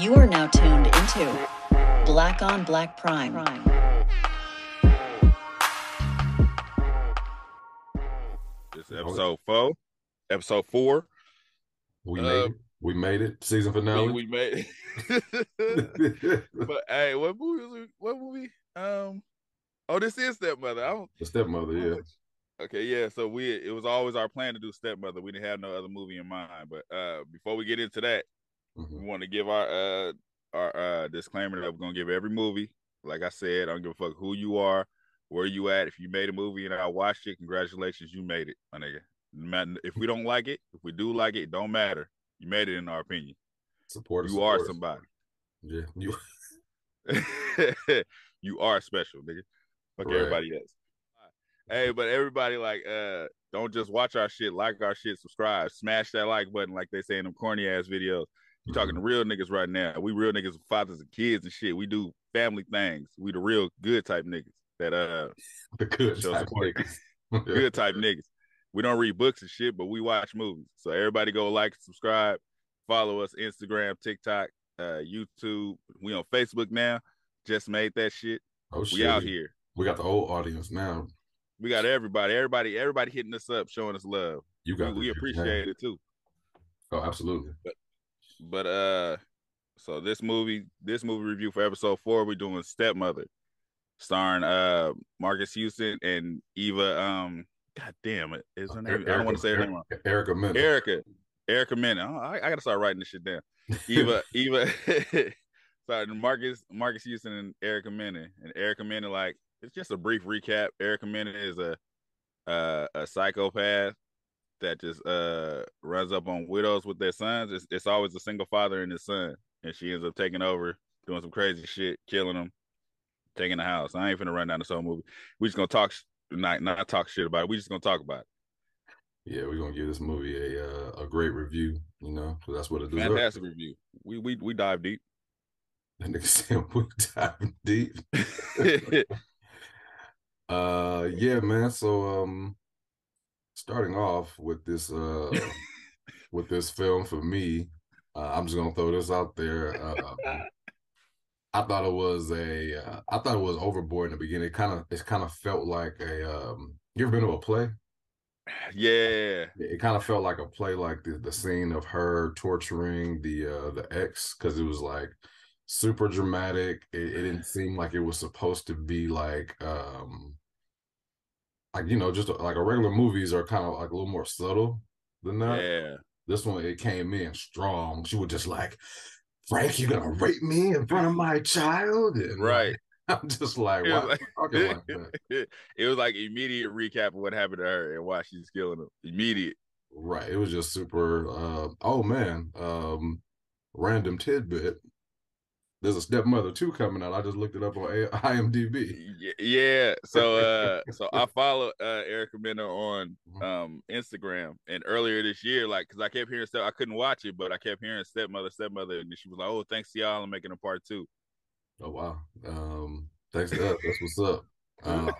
You are now tuned into Black on Black Prime. This episode four. Episode four. We Uh, made it. We made it. Season finale. We, we made but hey, what movie was we, what movie? Um oh this is stepmother. I don't the stepmother, yeah. Okay, yeah. So we it was always our plan to do stepmother. We didn't have no other movie in mind. But uh before we get into that, Mhm. we want to give our uh our uh disclaimer that we're gonna give every movie. Like I said, I don't give a fuck who you are, where you at. If you made a movie and I watched it, congratulations, you made it, my nigga. If we don't like it, if we do like it, don't matter. You made it in our opinion. Support. You are somebody. Yeah. You you are special, nigga. Fuck Right. everybody else. Hey, but everybody like uh don't just watch our shit, like our shit, subscribe, smash that like button like they say in them corny ass videos. You talking to real niggas right now. We real niggas with fathers and kids and shit. We do family things. We the real good type niggas that uh the good type niggas. good type niggas. We don't read books and shit, but we watch movies. So everybody go like, subscribe, follow us, Instagram, TikTok, uh, YouTube. We on Facebook now. Just made that shit. Oh shit. We out here. We got the old audience now. We got everybody, everybody, everybody hitting us up, showing us love. You got we the- appreciate it too. Oh, absolutely. But uh, so this movie, this movie review for episode four, we're doing Stepmother, starring uh Marques Houston and Eva. Um, God damn it, is her name? I don't want to say her name wrong. Erica Mena. Erica, Erica Mena. Oh, I, I gotta start writing this shit down. Eva, Eva. sorry, Marcus, Marques Houston and Erica Mena, and Erica Mena. Like it's just a brief recap. Erica Mena is a uh, a psychopath that just uh runs up on widows with their sons. It's, it's always a single father and his son, and she ends up taking over, doing some crazy shit, killing them, taking the house. I ain't finna run down this whole movie. We just gonna talk, not not talk shit about it. We just gonna talk about it. Yeah, we're gonna give this movie a uh, a great review, you know, that's what it deserves. Fantastic review. We we we dive deep. That nigga said we dive deep. Uh yeah, man. So um starting off with this uh with this film for me, uh, I'm just gonna throw this out there. Uh, I thought it was a uh, I thought it was overboard in the beginning. It kind of it kind of felt like a um you ever been to a play? yeah. It kind of felt like a play, like the, the scene of her torturing the uh the ex, because it was like super dramatic. It, it didn't seem like it was supposed to be like um like you know just like a regular movies are kind of like a little more subtle than that. Yeah. This one it came in strong. She was just like, Frank, you're gonna rape me in front of my child? And Right. I'm just like, It why was are you talking like that? it was like immediate recap of what happened to her and why she's killing him. Immediate. Right. It was just super uh oh man. Um random tidbit. There's a stepmother two coming out. I just looked it up on A- IMDb. Yeah. So uh so I follow uh Erica Mena on Mhm. um Instagram and earlier this year, like cause I kept hearing stuff I couldn't watch it, but I kept hearing stepmother, stepmother, and she was like, Oh, thanks to y'all, I'm making a part two. Oh wow. Um thanks to us. That's what's up. Um,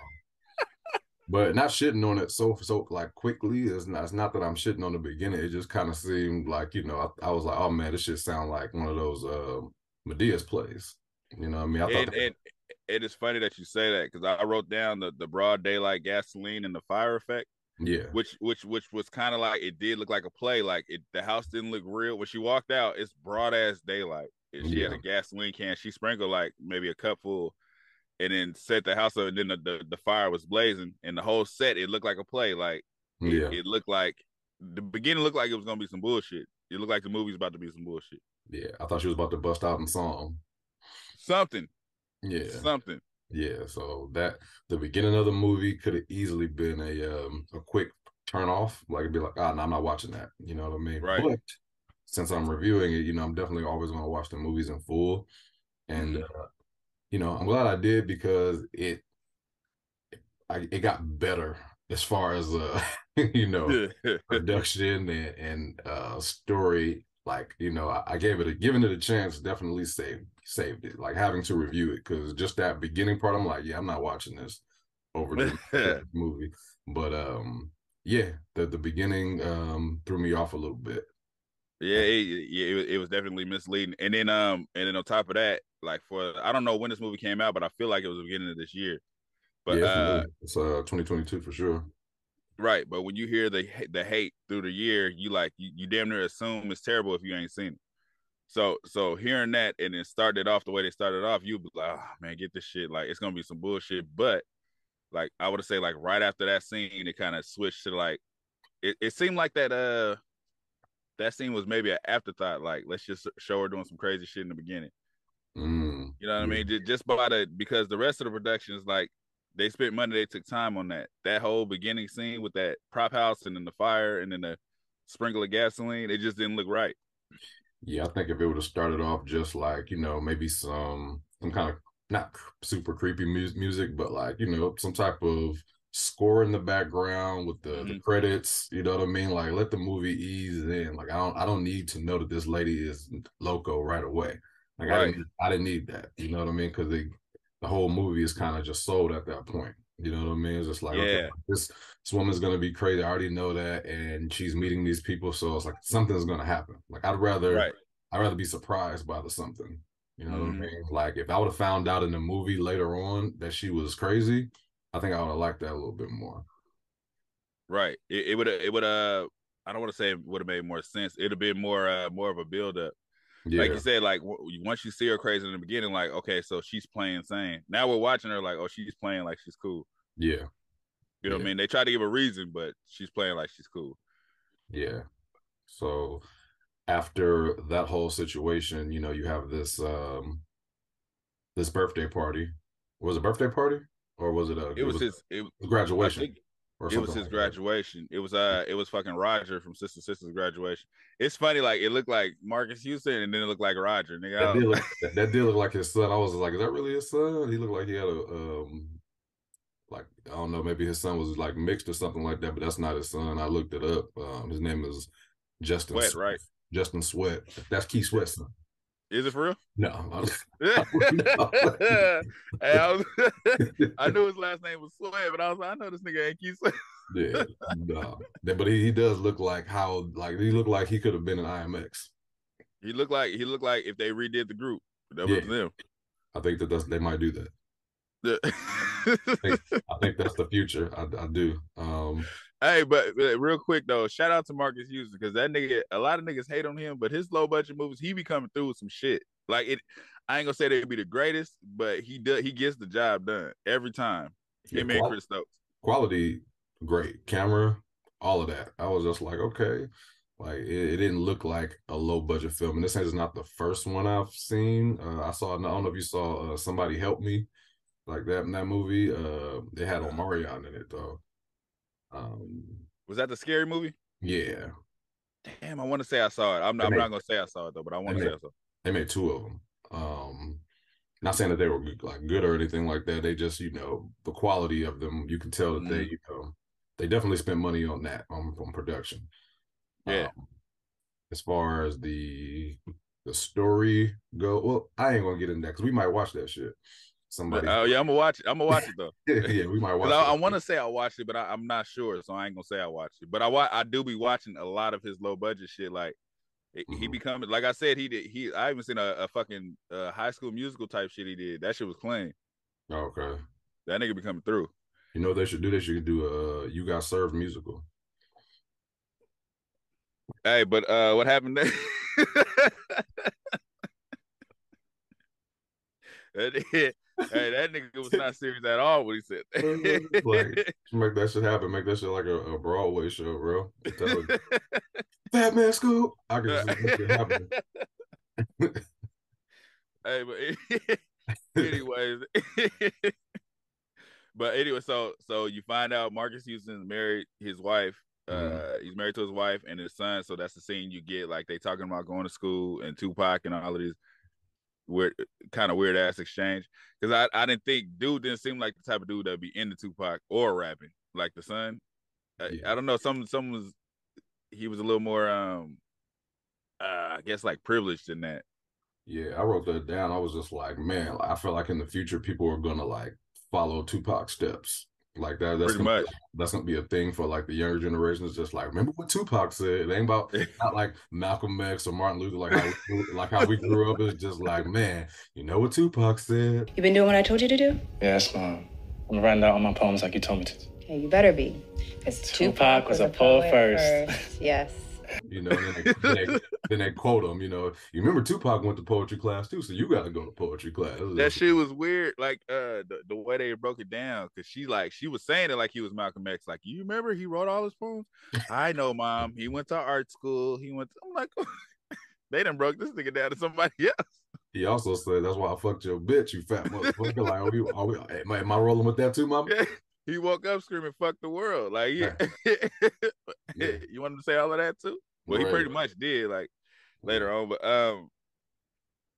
but not shitting on it so so like quickly. It's not it's not that I'm shitting on the beginning. It just kind of seemed like, you know, I, I was like, oh man, this shit sound like one of those uh Madea's plays. You know what I mean? I thought And, that- and it is funny that you say that because I wrote down the, the broad daylight gasoline and the fire effect. yeah. which which which was kind of like it did look like a play. Like it, the house didn't look real when she walked out. It's broad ass daylight. And she had a gasoline can. She sprinkled like maybe a cup full, and then set the house up. And then the, the, the fire was blazing, and the whole set it looked like a play. Like it, Yeah. it looked like the beginning looked like it was gonna be some bullshit. It looked like the movie's about to be some bullshit. Yeah. I thought she was about to bust out in song. Something, Yeah. something. Yeah, so that the beginning of the movie could have easily been a um a quick turn off. Like it'd be like, ah, no, I'm not watching that. You know what I mean? Right. But since I'm reviewing it, you know, I'm definitely always gonna watch the movies in full. And uh, you know, I'm glad I did because it I, it got better as far as uh you know production and, and uh story like you know I, I gave it a giving it a chance definitely saved saved it like having to review it because just that beginning part i'm like yeah i'm not watching this over the movie but um yeah the the beginning um threw me off a little bit Yeah, it, yeah, it, it was definitely misleading. And then um and then on top of that, like for I don't know when this movie came out, but I feel like it was the beginning of this year. But yeah, uh, it's uh 2022 for sure. Right, but when you hear the the hate through the year, you like you, you damn near assume it's terrible if you ain't seen it. So so hearing that and then started off the way they started off, you be like, oh man, get this shit. Like it's gonna be some bullshit. But like I would say, like right after that scene, it kind of switched to like it, it seemed like that uh that scene was maybe an afterthought. Like let's just show her doing some crazy shit in the beginning. Mm, you know what yeah. I mean? Just by the because the rest of the production is like they spent money, they took time on that. That whole beginning scene with that prop house and then the fire and then the sprinkle of gasoline, it just didn't look right. Yeah, I think if it would have started off just like you know maybe some some kind of not super creepy mu- music, but like you know some type of score in the background with the, mm-hmm. the credits. You know what I mean? Like let the movie ease in. Like I don't I don't need to know that this lady is loco right away. Like right. I didn't I didn't need that. You know what I mean? Because they the whole movie is kind of just sold at that point. You know what I mean? It's just like, yeah. okay, this this woman's gonna be crazy. I already know that, and she's meeting these people, so it's like something's gonna happen. Like I'd rather, right. I'd rather be surprised by the something. You know mm-hmm. what I mm-hmm. mean? Like if I would have found out in the movie later on that she was crazy, I think I would have liked that a little bit more. Right. It would it would uh I don't want to say it would have made more sense. It'd have been more uh more of a build up. Yeah. Like you said, like once you see her crazy in the beginning, like okay, so she's playing sane. Now we're watching her like, oh, she's playing like she's cool. Yeah. You know yeah. what I mean? They try to give a reason, but she's playing like she's cool. Yeah. So after that whole situation, you know, you have this um this birthday party. Was it birthday party or was it a? It, it was, was, his it, graduation it was his like graduation. That. It was uh it was fucking Roger from Sister Sister's graduation. It's funny, like it looked like Marques Houston and then it looked like Roger. Nigga, that, did look, that, did look like his son. I was like, is that really his son? He looked like he had a um like I don't know, maybe his son was like mixed or something like that, but that's not his son. I looked it up. Um, his name is Justin Sweat, right? Justin Sweat. That's Keith Sweat's son. Is it for real? No. I, I, was, I, knew his last name was Sweat, but I was like, I know this nigga ain't Keith Sweat. yeah, no. But he, he does look like how like he looked like he could have been an IMX. He looked like he looked like if they redid the group. That yeah. was them. I think that that's, they might do that. I, think, I, think, that's the future. I, I do. Um, Hey, but, but, real quick though, shout out to Marques Houston because that nigga, a lot of niggas hate on him, but his low budget movies, he be coming through with some shit. Like it, I ain't gonna say they'd be the greatest, but he does. He gets the job done every time. He yeah, made quali- Chris Stokes. Quality, great camera, all of that. I was just like, okay, like it, it, didn't look like a low budget film, and this is not the first one I've seen. Uh, I saw. I don't know if you saw uh, somebody help me, like that in that movie. Uh, they had Omarion in it though. Um, was that the scary movie? Yeah. Damn, I want to say I saw it. I'm not, I'm not gonna say I saw it though, but I want to say I saw. It. They made two of them. Um, not saying that they were like good or anything like that. They just, you know, the quality of them, you can tell that mm-hmm. they, you know, they definitely spent money on that on, on production. Yeah. Um, as far as the the story go, well, I ain't gonna get in that because we might watch that shit somebody. Oh yeah, I'm gonna watch it. I'm gonna watch it though. yeah, we might watch. I, I want to say I watched it, but I, am not sure, so I ain't gonna say I watched it. But I I do be watching a lot of his low budget shit. Like mm-hmm. he becoming, like I said, he did. He I even seen a, a fucking uh, high school musical type shit he did. That shit was clean. Okay. That nigga be coming through. You know they should do? They should do a you got served musical. Hey, but uh, what happened hey, that nigga was not serious at all when he said that. like, make that shit happen. Make that shit like a, a Broadway show, bro. Fat Man Scoop. I can just make it happen. hey, but anyways, but anyway, so so you find out Marques Houston married his wife. Mm-hmm. Uh, he's married to his wife and his son. So that's the scene you get. Like they talking about going to school and Tupac and all of these weird, kind of weird ass exchange. Because I, I didn't think dude didn't seem like the type of dude that'd be into Tupac or rapping like the son. I, yeah. I don't know. Some some was he was a little more um uh, I guess like privileged in that. Yeah, I wrote that down. I was just like, man, I feel like in the future people are gonna like follow Tupac steps. Like that. That's Pretty gonna, much. That's gonna be a thing for like the younger generation. It's just like remember what Tupac said. It ain't about not like Malcolm X or Martin Luther. Like how we, like how we grew up. It's just like man, you know what Tupac said. You been doing what I told you to do? Yes, Mom. I'm writing down all my poems like you told me to. Okay, you better be. Because Tupac was a poet first. Yes. You know, then they, then, they, then they quote him. You know, you remember Tupac went to poetry class too, so you got to go to poetry class. That shit was weird. Like uh, the, the way they broke it down, because she like she was saying it like he was Malcolm X. Like you remember he wrote all his poems. I know, mom. He went to art school. He went. To, I'm like, they done broke this nigga down to somebody else. He also said, "That's why I fucked your bitch, you fat motherfucker." like, are we, are we, am, I, am I rolling with that too, mom? Yeah. He woke up screaming "fuck the world." Like, yeah. yeah. you want him to say all of that too? Well, right. he pretty much did. Like later on, but um,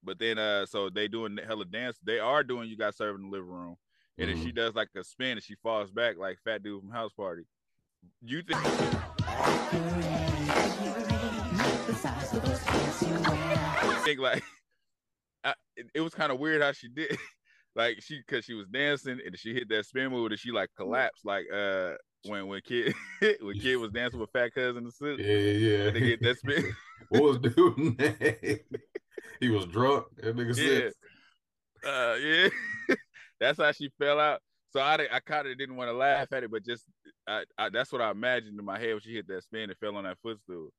but then uh, so they doing hella dance. They are doing you got served in the living room, and mm-hmm. if she does like a spin and she falls back like fat dude from House Party, you think? think like I, it, it was kind of weird how she did like she because she was dancing and she hit that spin move and she like collapsed like uh when when kid when kid was dancing with fat cousin the suit. Yeah, yeah, yeah. They get that spin. what was dude name? he was drunk. That nigga yeah. said. Uh, yeah. that's how she fell out. So I, I kind of didn't want to laugh at it, but just I, I, that's what I imagined in my head when she hit that spin and fell on that footstool.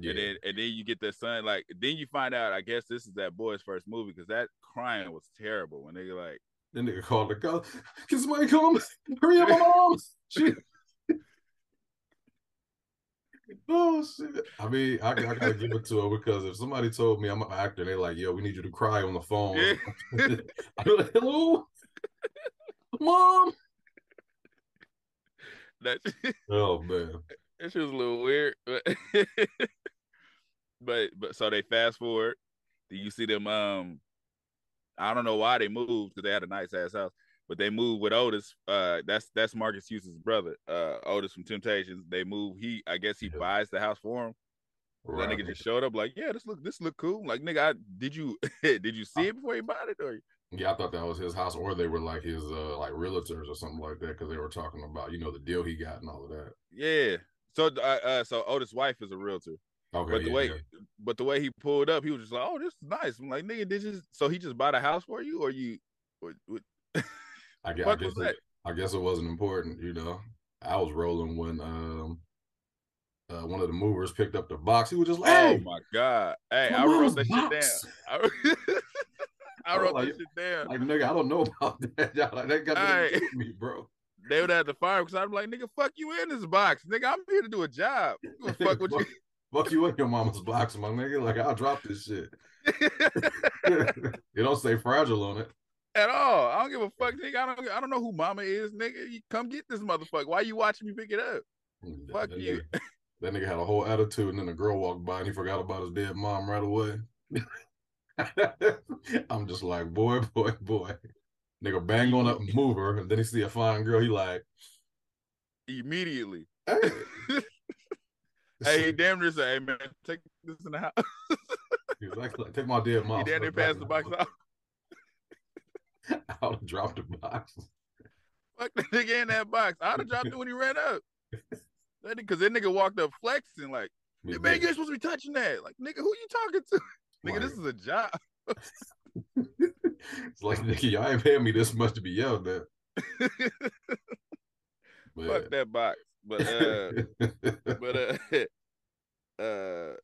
Yeah. And then and then you get the son like then you find out I guess this is that boy's first movie because that crying was terrible when they like then they called the girl. Can somebody come? Hurry up, my mom! She... oh shit! I mean, I, I, gotta give it to her because if somebody told me I'm an actor, and they're like, "Yo, we need you to cry on the phone." Yeah. I'm like, "Hello, mom." That oh man, that just a little weird, but but but so they fast forward. Do you see them? Um, I don't know why they moved because they had a nice ass house, but they moved with Otis. Uh, that's that's Marques Houston's brother, uh, Otis from Temptations. They move. He, I guess, he buys the house for him. Right. That nigga just showed up like, yeah, this look this look cool. Like, nigga, I, did you did you see it before you bought it or? Yeah, I thought that was his house, or they were like his uh like realtors or something like that because they were talking about you know the deal he got and all of that. Yeah. So uh, uh so Otis' wife is a realtor. Okay, but the yeah, way, yeah. but the way he pulled up, he was just like, "Oh, this is nice." I'm like, "Nigga, did you?" So he just bought a house for you, or you? Or, I guess, I guess, it, I guess it wasn't important, you know. I was rolling when um uh, one of the movers picked up the box. He was just like, "Oh my god!" Hey, I wrote that box. shit down. I, I wrote like, that shit down. Like, nigga, I don't know about that. like, that got nothing to do with me, bro. They would have to fire because I'm like, nigga, fuck you in this box, nigga. I'm here to do a job. fuck with you. Fuck you in your mama's box, my nigga. Like I'll drop this shit. you don't say fragile on it. At all. I don't give a fuck, nigga. I don't I don't know who mama is, nigga. You come get this motherfucker. Why you watching me pick it up? That, fuck that you. Nigga, that nigga had a whole attitude and then a girl walked by and he forgot about his dead mom right away. I'm just like, boy, boy, boy. Nigga bang on a mover and then he see a fine girl. He like immediately. Hey. hey, he damn near say, "Hey man, take this in the house." exactly. Like, take my dead mom. He damn near passed the box off. I would have dropped the box. Fuck that nigga in that box. I'd have dropped it when he ran up. That because that nigga walked up flexing like, hey, man, you're supposed to be touching that. Like, nigga, who you talking to? nigga, this is a job. It's like, nigga, y'all ain't paying me this much to be yelled at. Fuck that box. But uh, but uh, uh,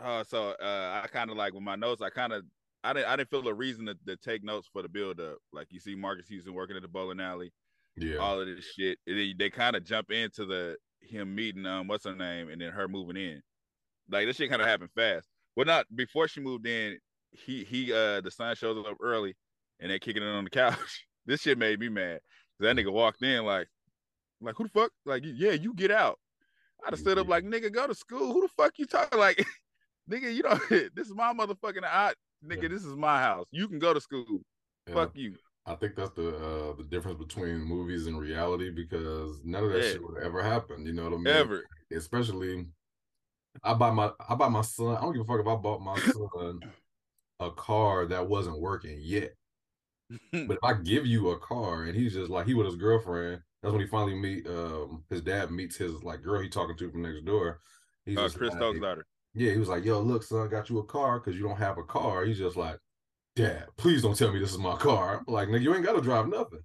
uh, so uh, I kind of like with my notes. I kind of I didn't I didn't feel a reason to, to take notes for the build up. Like you see Marques Houston working at the bowling alley, yeah, all of this shit. They, they kind of jump into the him meeting um what's her name and then her moving in. Like this shit kind of happened fast. Well, not before she moved in. He he uh the son shows up early and they kicking it on the couch. this shit made me mad. That nigga walked in like, like, who the fuck? Like, yeah, you get out. I'd have stood up like, nigga, go to school. Who the fuck you talking like? nigga, you know, this is my motherfucking I nigga, yeah. this is my house. You can go to school. Yeah. Fuck you. I think that's the uh the difference between movies and reality because none of that yeah. shit would ever happen. You know what I mean? Ever. Especially I buy my I buy my son. I don't give a fuck if I bought my son a car that wasn't working yet. but if I give you a car and he's just like he with his girlfriend That's when he finally meet um his dad meets his like girl he talking to from next door. He's uh, Chris like, daughter. Yeah, he was like, "Yo, look, son, I got you a car because you don't have a car." He's just like, "Dad, please don't tell me this is my car." I'm like, nigga, you ain't got to drive nothing.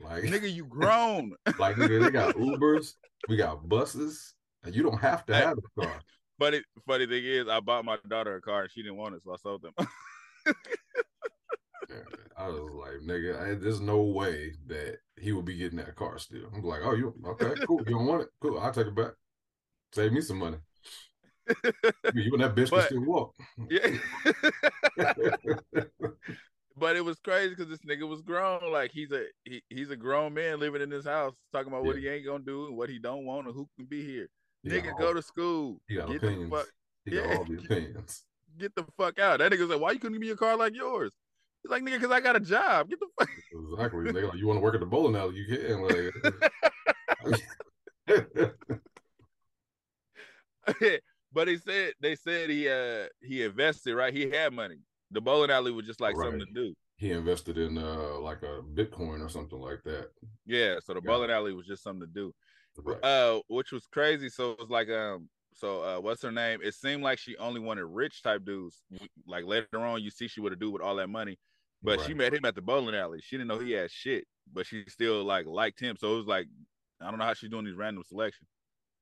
Like, nigga, you grown. like, nigga, they got Ubers, we got buses, and you don't have to have a car. But funny thing is, I bought my daughter a car and she didn't want it, so I sold them. I was like, nigga, I, there's no way that he would be getting that car still. I'm like, oh, you okay? Cool. You don't want it? Cool. I'll take it back. Save me some money. you and that bitch but, can still walk. Yeah. but it was crazy because this nigga was grown. Like he's a he, he's a grown man living in this house, talking about yeah. what he ain't gonna do and what he don't want and who can be here. Nigga, all, go to school. He got get opinions. The fuck, he yeah, all the opinions. Get the fuck out. That nigga said, "Why you couldn't give me a car like yours?" He's like, "Nigga, because I got a job. Get the fuck." Exactly. nigga, like, you want to work at the bowling alley? You can. Like. but he said they said he uh he invested right. He had money the bowling alley was just like right. something to do. He invested in uh like a Bitcoin or something like that. Yeah, so the yeah. bowling alley was just something to do. Right. Uh, which was crazy. So it was like um, so uh, what's her name? It seemed like she only wanted rich type dudes. Like later on, you see she would have do with all that money, but right. she met him at the bowling alley. She didn't know he had shit, but she still like liked him. So it was like I don't know how she's doing these random selections.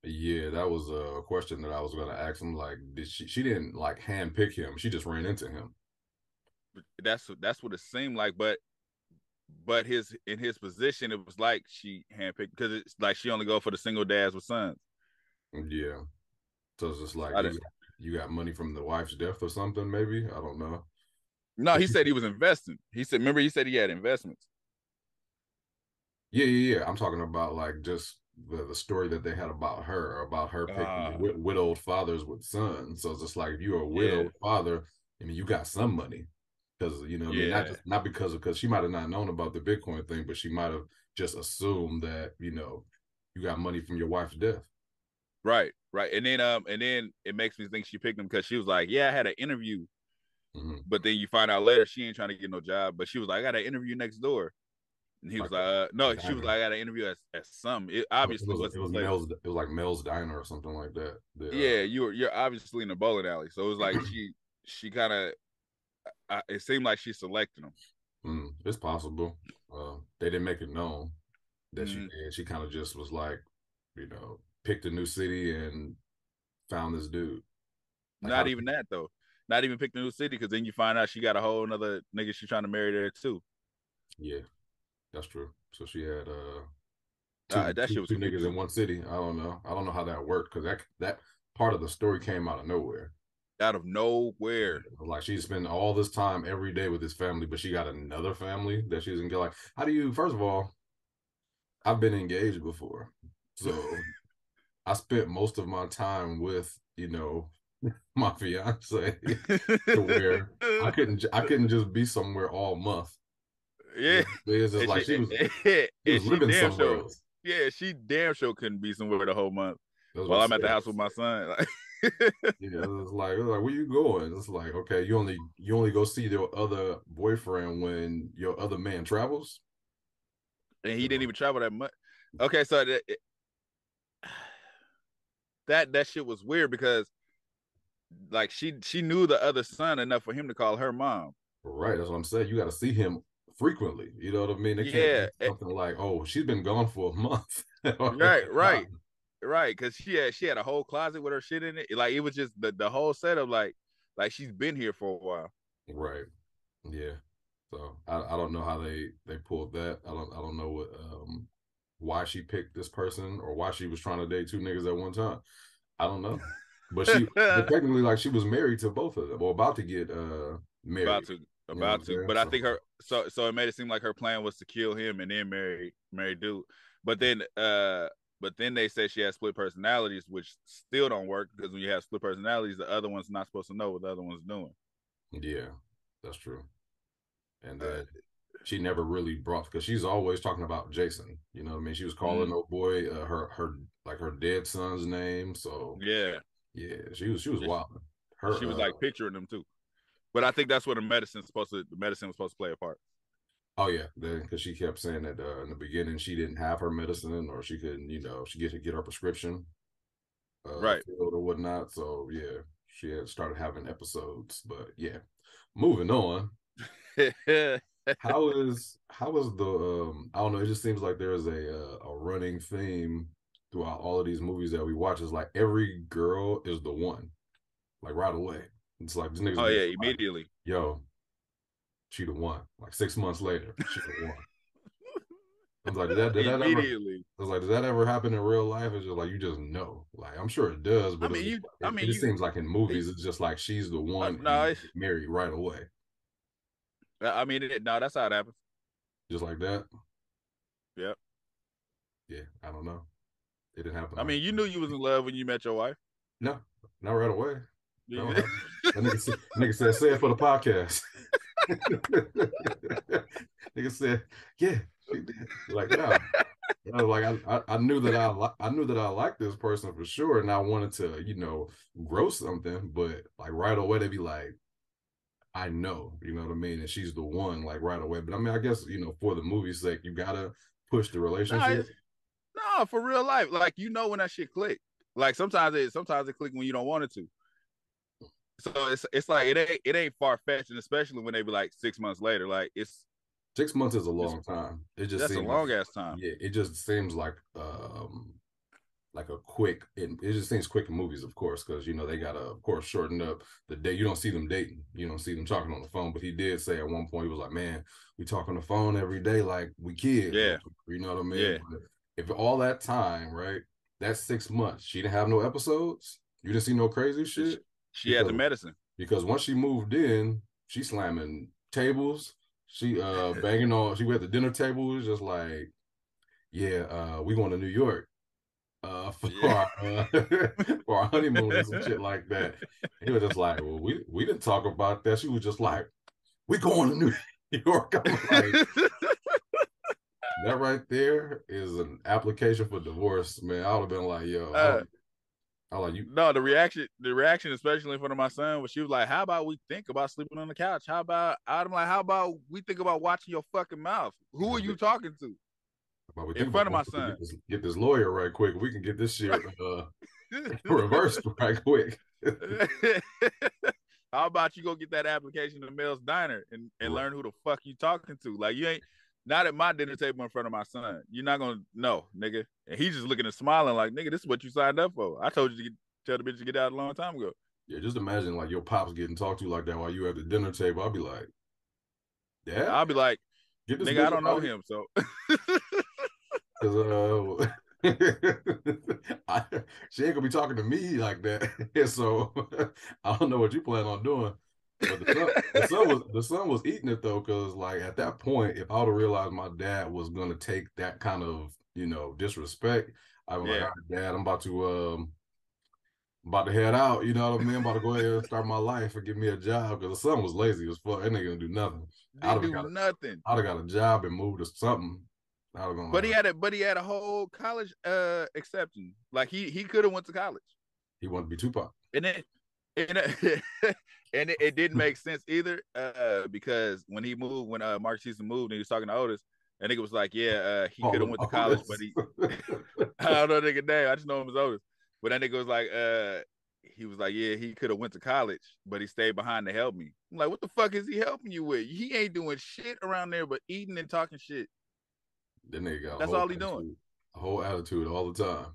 Yeah, that was a question that I was gonna ask him. Like, did she? She didn't like hand pick him. She just ran into him that's that's what it seemed like. But but his in his position, it was like she handpicked because it's like she only go for the single dads with sons. Yeah. So it's just like you, you got money from the wife's death or something, maybe. I don't know. No, he said he was investing. He said, remember, he said he had investments. Yeah, yeah, yeah. I'm talking about like just the, the story that they had about her, about her picking uh, widowed fathers with sons. So it's just like if you're a widowed yeah. father, I mean, you got some money because you know, yeah. I mean, not just not because of because she might have not known about the Bitcoin thing, but she might have just assumed that you know you got money from your wife's death. Right, right, and then um, and then it makes me think she picked him because she was like, "Yeah, I had an interview," mm-hmm. but then you find out later she ain't trying to get no job, but she was like, "I got an interview next door," and he like, was like, uh, "No," she was like, "I got an interview at, at some." It obviously it was, it was, Mel's, it was like Mel's Diner or something like that. The, yeah, uh, you were you're obviously in the bowling alley, so it was like she she kind of I, it seemed like she selected him. Mm, it's possible. Uh, they didn't make it known that mm-hmm. she did. She kind of just was like, you know, picked a new city and found this dude. Like, Not even that though. Not even picked a new city because then you find out she got a whole another nigga she trying to marry there too. Yeah, that's true. So she had uh, two, uh that two, shit was two niggas in one city. I don't know. I don't know how that worked because that that part of the story came out of nowhere out of nowhere. Like she spent all this time every day with his family, but she got another family that she's gonna get. Like, how do you? First of all, I've been engaged before, so I spent most of my time with you know my fiance to where I couldn't I couldn't just be somewhere all month. Yeah, it's just like she, she was, she was living somewhere sure. Yeah, she damn sure couldn't be somewhere the whole month while I'm at the house with my son. Like, yeah, it's like it's like where you going? It's like okay, you only you only go see your other boyfriend when your other man travels, and he didn't even travel that much. Okay, so that that, that shit was weird because like she she knew the other son enough for him to call her mom. Right, that's what I'm saying. You got to see him frequently. You know what I mean? They yeah, something like, oh, she's been gone for a month. right, right. Right, because she had she had a whole closet with her shit in it. Like it was just the, the whole setup, like like she's been here for a while. Right. Yeah. So I, I don't know how they they pulled that. I don't I don't know what um why she picked this person or why she was trying to date two niggas at one time. I don't know. But she but technically like she was married to both of them or about to get uh married. About to about you know to. But so, I think her so so it made it seem like her plan was to kill him and then marry marry dude. But then uh but then they say she has split personalities, which still don't work because when you have split personalities, the other one's not supposed to know what the other one's doing. Yeah, that's true. And uh, that she never really brought because she's always talking about Jason. You know what I mean? She was calling mm-hmm. old boy uh, her her like her dead son's name. So yeah, yeah, she was she was wild. Her, she was uh, like picturing them too. But I think that's where the medicine's supposed to the medicine was supposed to play a part. Oh yeah, because she kept saying that uh, in the beginning she didn't have her medicine or she couldn't, you know, she get to get her prescription, uh, right, or whatnot. So yeah, she had started having episodes. But yeah, moving on. how is how is the um I don't know, it just seems like there's a uh, a running theme throughout all of these movies that we watch is like every girl is the one. Like right away. It's like this nigga. Oh yeah, immediately. Yo, she the one. Like six months later, she the one. I was like, did that, did that ever? I was like, does that ever happen in real life? It's just like you just know. Like I'm sure it does, but I mean, you, it, I mean, it you, seems like in movies, it's just like she's the one. Uh, no, married right away. I mean, it, no, that's how it happens. Just like that. Yep. Yeah, I don't know. It didn't happen. I mean, you knew you was in love when you met your wife. No, not right away. No, that nigga, said, nigga said, say it for the podcast. nigga said, yeah, she did. Like, no. I like, I, I, I knew that I I knew that I liked this person for sure, and I wanted to, you know, grow something. But like right away, they'd be like, I know, you know what I mean, and she's the one, like right away. But I mean, I guess you know, for the movie's sake, you gotta push the relationship. No, no, for real life, like you know when that shit click. Like sometimes it sometimes it click when you don't want it to. So it's it's like it ain't it ain't far fetched, and especially when they be like six months later, like it's six months is a long time. It just that's a long ass time. Yeah, it just seems like um like a quick it, it just seems quick in movies of course because you know they gotta of course shorten up the day you don't see them dating. You don't see them talking on the phone. But he did say at one point he was like man we talk on the phone every day like we kids. Yeah. You know what i mean? Yeah. But if all that time right that's six months. She didn't have no episodes? You didn't see no crazy shit she because, had the medicine because once she moved in she slamming tables she uh banging on she went at the dinner table was just like yeah uh we going to new york uh, for yeah. our uh, for our honeymoon and some shit like that. He was just like, "Well, we we didn't talk about that." She was just like, "We going to New York." Like, that right there is an application for divorce, man. I would have been like, "Yo." Uh, Like you. No, the reaction, the reaction, especially in front of my son, was she was like, "How about we think about sleeping on the couch? How about I'm like, how about we think about watching your fucking mouth? Who are you talking to?" in front of my son. Get this, get this, lawyer right quick. We can get this shit uh, reversed right quick. How about you go get that application to Mel's Diner and, and right. learn who the fuck you talking to? Like you ain't not at my dinner table in front of my son. You're not gonna know, nigga. And he's just looking and smiling like, nigga, this is what you signed up for. I told you to get, tell the bitch to get out a long time ago. Yeah, just imagine like your pops getting talked to like that while you at the dinner table. I'll be like, yeah. I'll be like, nigga, I don't know him, so Cause uh, I, she ain't gonna be talking to me like that. so I don't know what you plan on doing. But the son, the son was the son was eating it though, because like at that point, if I would have realized my dad was gonna take that kind of you know disrespect, I was yeah. like, Dad, I'm about to um about to head out. You know what I mean? I'm about to go ahead and start my life and get me a job because the son was lazy as fuck. That nigga gonna do nothing. I'd do got nothing. I'd have got a job and moved to something but he had a but he had a whole college uh exception. Like he he could have went to college. He wanted to be Tupac. And it and it, and it, it, didn't make sense either uh because when he moved when uh Mark Houston moved and he was talking to Otis and nigga was like yeah uh he could have oh, went to college but he I don't know nigga name I just know him as Otis but that nigga was like uh he was like yeah he could have went to college but he stayed behind to help me I'm like what the fuck is he helping you with he ain't doing shit around there but eating and talking shit that nigga got that's all he doing. A whole attitude all the time.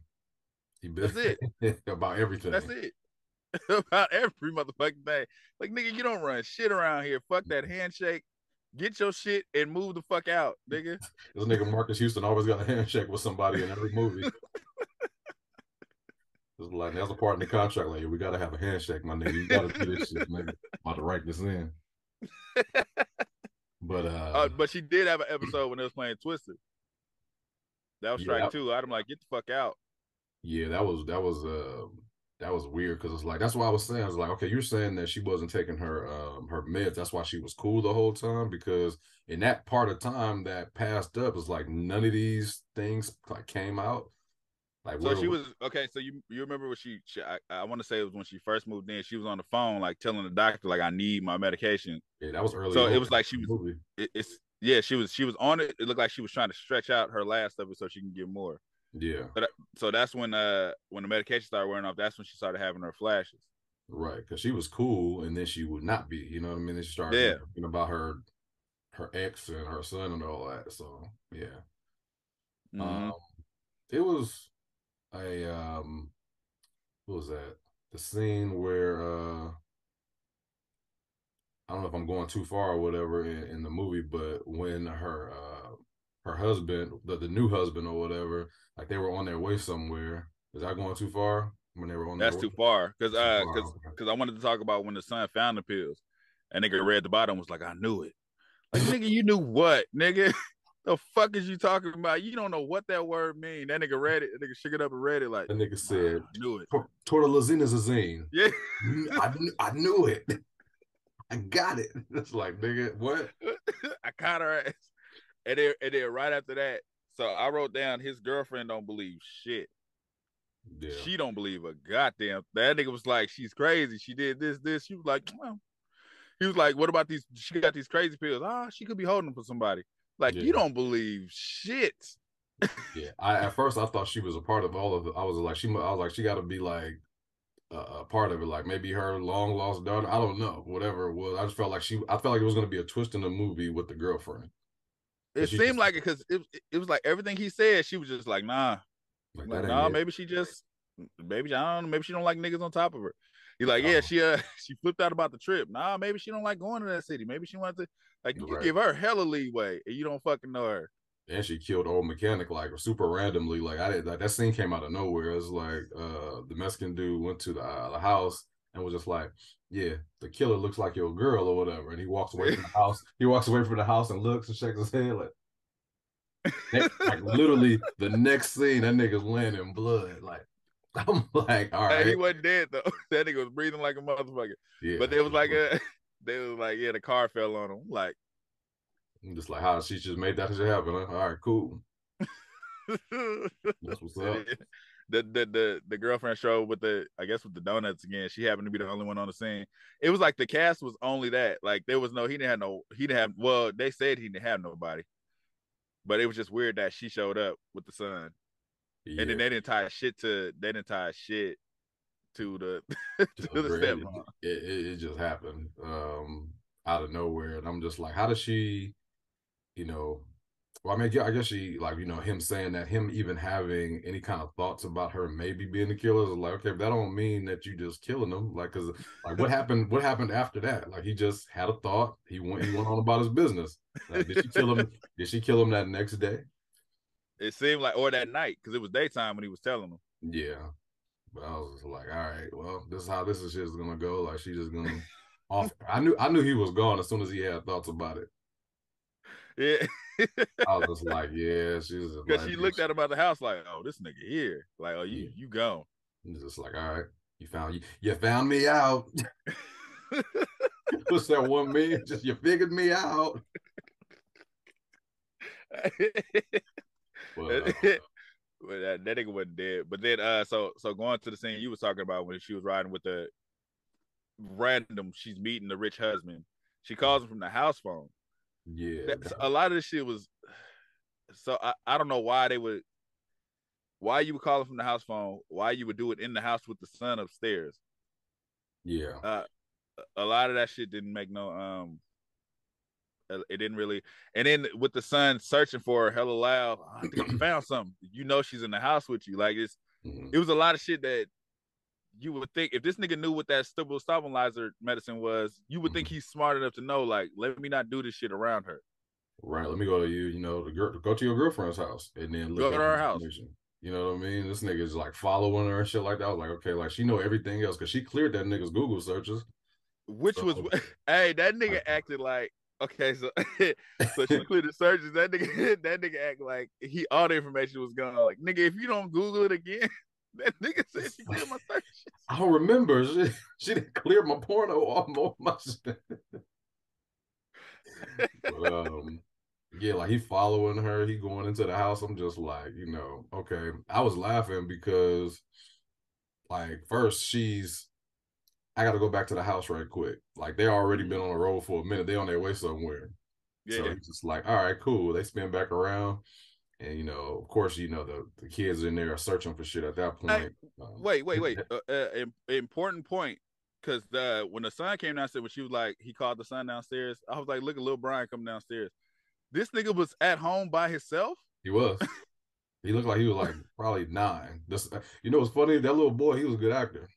He been that's it about everything. That's it. about every motherfucking thing. Like nigga, you don't run shit around here. Fuck that handshake. Get your shit and move the fuck out, nigga. this nigga Marques Houston always got a handshake with somebody in every movie. It's like that's a part in the contract. Like, we gotta have a handshake, my nigga. You gotta do this shit, nigga. I'm about to write this in. But uh, uh, but she did have an episode when they was playing Twister. That was strike yeah, two. I'm like, get the fuck out. Yeah, that was that was uh that was weird because it's like that's why I was saying I was like, okay, you're saying that she wasn't taking her um her meds. That's why she was cool the whole time because in that part of time that passed up is like none of these things like came out. Like, so she was okay. So you you remember what she, she I, I want to say it was when she first moved in. She was on the phone like telling the doctor like I need my medication. Yeah, that was early. So it was like she was. It, it's Yeah, she was she was on it. It looked like she was trying to stretch out her last of it so she can get more. Yeah. So, that, so that's when uh when the medication started wearing off. That's when she started having her flashes. Right, because she was cool, and then she would not be. You know what I mean? Then she started Yeah. thinking about her, her ex and her son and all that. So yeah, Mhm. um, it was a um, what was that? The scene where uh, I don't know if I'm going too far or whatever in, in the movie, but when her uh her husband, the, the new husband or whatever, like they were on their way somewhere. Is that going too far? When they were on that's too way? far because uh because because I wanted to talk about when the son found the pills. And nigga read the bottom was like, I knew it. Like nigga, you knew what, nigga? the fuck is you talking about? You don't know what that word mean. That nigga read it. That nigga shook it up and read it like That nigga said, "I knew it. "Tor- "Tortellazine is a zine." Yeah. I, I knew it. I got it. It's like, nigga, what? I caught her ass. And then, and then right after that, so I wrote down his girlfriend don't believe shit. Yeah. She don't believe a goddamn. That nigga was like, she's crazy. She did this, this. She was like, well. He was like, what about these? She got these crazy pills. Ah, she could be holding them for somebody. Like, Yeah. you don't believe shit. yeah. I at first I thought she was a part of all of it. I was like, she. I was like, she got to be like a, a part of it. Like maybe her long lost daughter. I don't know. Whatever it was. I just felt like she. I felt like it was going to be a twist in the movie with the girlfriend. It seemed just- like it because it, it was like everything he said, she was just like, nah. Like, Like, nah, ain't it. maybe she just maybe I don't know, maybe she don't like niggas on top of her. He's like, yeah, Oh. she uh she flipped out about the trip. Nah, maybe she don't like going to that city. Maybe she wanted to like you Right. give her hella leeway and you don't fucking know her. and she killed old mechanic like super randomly. Like I did like that scene came out of nowhere. It was like uh the Mexican dude went to the, uh, the house and was just like, Yeah, the killer looks like your girl or whatever. And he walks away from the house. He walks away from the house and looks and shakes his head like like literally the next scene, that nigga's laying in blood. Like I'm like, all Hey, he wasn't dead though. that nigga was breathing like a motherfucker. Yeah. But they was like a uh, they was like, yeah, the car fell on him. Like I'm just like how she just made that shit happen. Huh? All right, cool. That's what's up. The the the the girlfriend show with the I guess with the donuts again. She happened to be the only one on the scene. It was like the cast was only that. Like there was no he didn't have no he didn't have well they said he didn't have nobody, but it was just weird that she showed up with the son Yeah. and then they didn't tie shit to they didn't tie shit to the to the stepmom. It, it, it just happened um, out of nowhere, and I'm just like, how does she, you know? Well, I mean, yeah, I guess she like you know him saying that him even having any kind of thoughts about her maybe being the killer is like okay, but that don't mean that you just killing them. Like, cause like what happened? What happened after that? Like he just had a thought. He went. He went on about his business. Like, did she kill him? Did she kill him that next day? It seemed like or that night because it was daytime when he was telling them. Yeah. But I was just like, all right, well, this is how this is just gonna go. Like she just gonna off. I knew I knew he was gone as soon as he had thoughts about it. Yeah, I was just like, yeah, she was just because like, she looked at him at the house like, oh, this nigga here. Like, oh, you Yeah. you gone. He's just like, all right, you found you you found me out. What's that one meme? Just you figured me out. But, uh, that, that nigga wasn't dead. But then uh so so going to the scene you was talking about when she was riding with the random, she's meeting the rich husband. She calls him from the house phone. Yeah, That's, a lot of this shit was so I, I don't know why they would why you would call him from the house phone, why you would do it in the house with the son upstairs. yeah, Uh a lot of that shit didn't make no um it didn't really and then with the son searching for her hella loud "Oh, I think I found something you know she's in the house with you like it's Mhm. it was a lot of shit that you would think if this nigga knew what that stable stabilizer medicine was you would Mm-hmm. think he's smart enough to know like let me not do this shit around her right. Let me go to you. You know, the girl, go to your girlfriend's house and then look Go up to her house. You know what I mean? This nigga's like following her and shit like that. I was like, okay, like she know everything else because she cleared that nigga's Google searches. which was hey that nigga Okay. acted like okay so so she cleared the searches that nigga that nigga act like he all the information was gone like nigga if you don't google it again that nigga said she cleared my searches I don't remember. She, she didn't clear my porno off my shit. but, um, yeah, like he following her, he going into the house. I'm just like, you know, okay. I was laughing because, like, first she's, I got to go back to the house right quick. Like they already been on the road for a minute. They on their way somewhere. Yeah. So he's just like, all right, cool. They spin back around. And you know, of course, you know the, the kids in there are searching for shit at that point. Hey, Um, Wait, wait, wait. Uh, uh, important point. Because the when the son came downstairs, when she was like, he called the son downstairs. I was like, look at little Brian come downstairs. This nigga was at home by himself. He was. he looked like he was like probably nine. This, you know, what's funny? That little boy, he was a good actor.